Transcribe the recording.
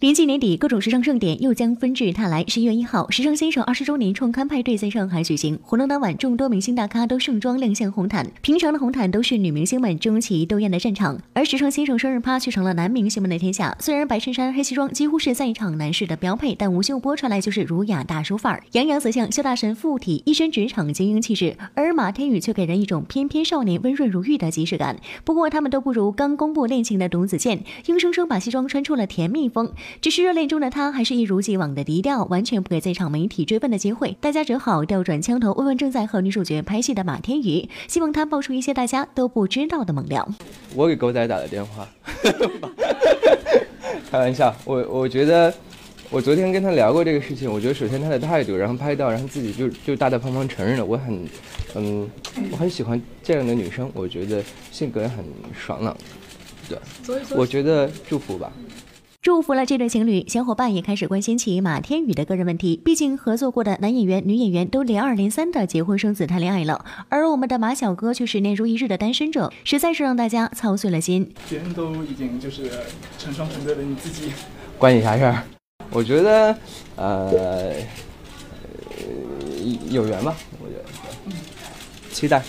临近年底，各种时尚盛典又将纷至沓来。十一月一号，时尚先生二十周年创刊派对在上海举行。活动当晚，众多明星大咖都盛装亮相红毯。平常的红毯都是女明星们争奇斗艳的战场，而时尚先生生日趴却成了男明星们的天下。虽然白衬衫、黑西装几乎是在场男士的标配，但吴秀波穿来就是儒雅大叔范儿，杨洋则像萧大神附体，一身职场精英气质。而马天宇却给人一种翩翩少年、温润如玉的即视感。不过，他们都不如刚公布恋情的董子健，硬生生把西装穿出了甜蜜风。只是热恋中的他还是一如既往的低调，完全不给在场媒体追问的机会。大家只好调转枪头问问正在和女主角拍戏的马天宇，希望他爆出一些大家都不知道的猛料。我给狗仔打了电话，开玩笑。我我觉得，我昨天跟他聊过这个事情。我觉得首先他的态度，然后拍到，然后自己就就大大方方承认了。我很，嗯，我很喜欢这样的女生。我觉得性格也很爽朗，对，我觉得祝福吧。祝福了这对情侣，小伙伴也开始关心起马天宇的个人问题。毕竟合作过的男演员、女演员都连二连三的结婚生子、谈恋爱了，而我们的马小哥却是年如一日的单身者，实在是让大家操碎了心。别人都已经就是成双成对了，你自己关你啥事儿？我觉得，呃，有缘吧，我觉得，期待。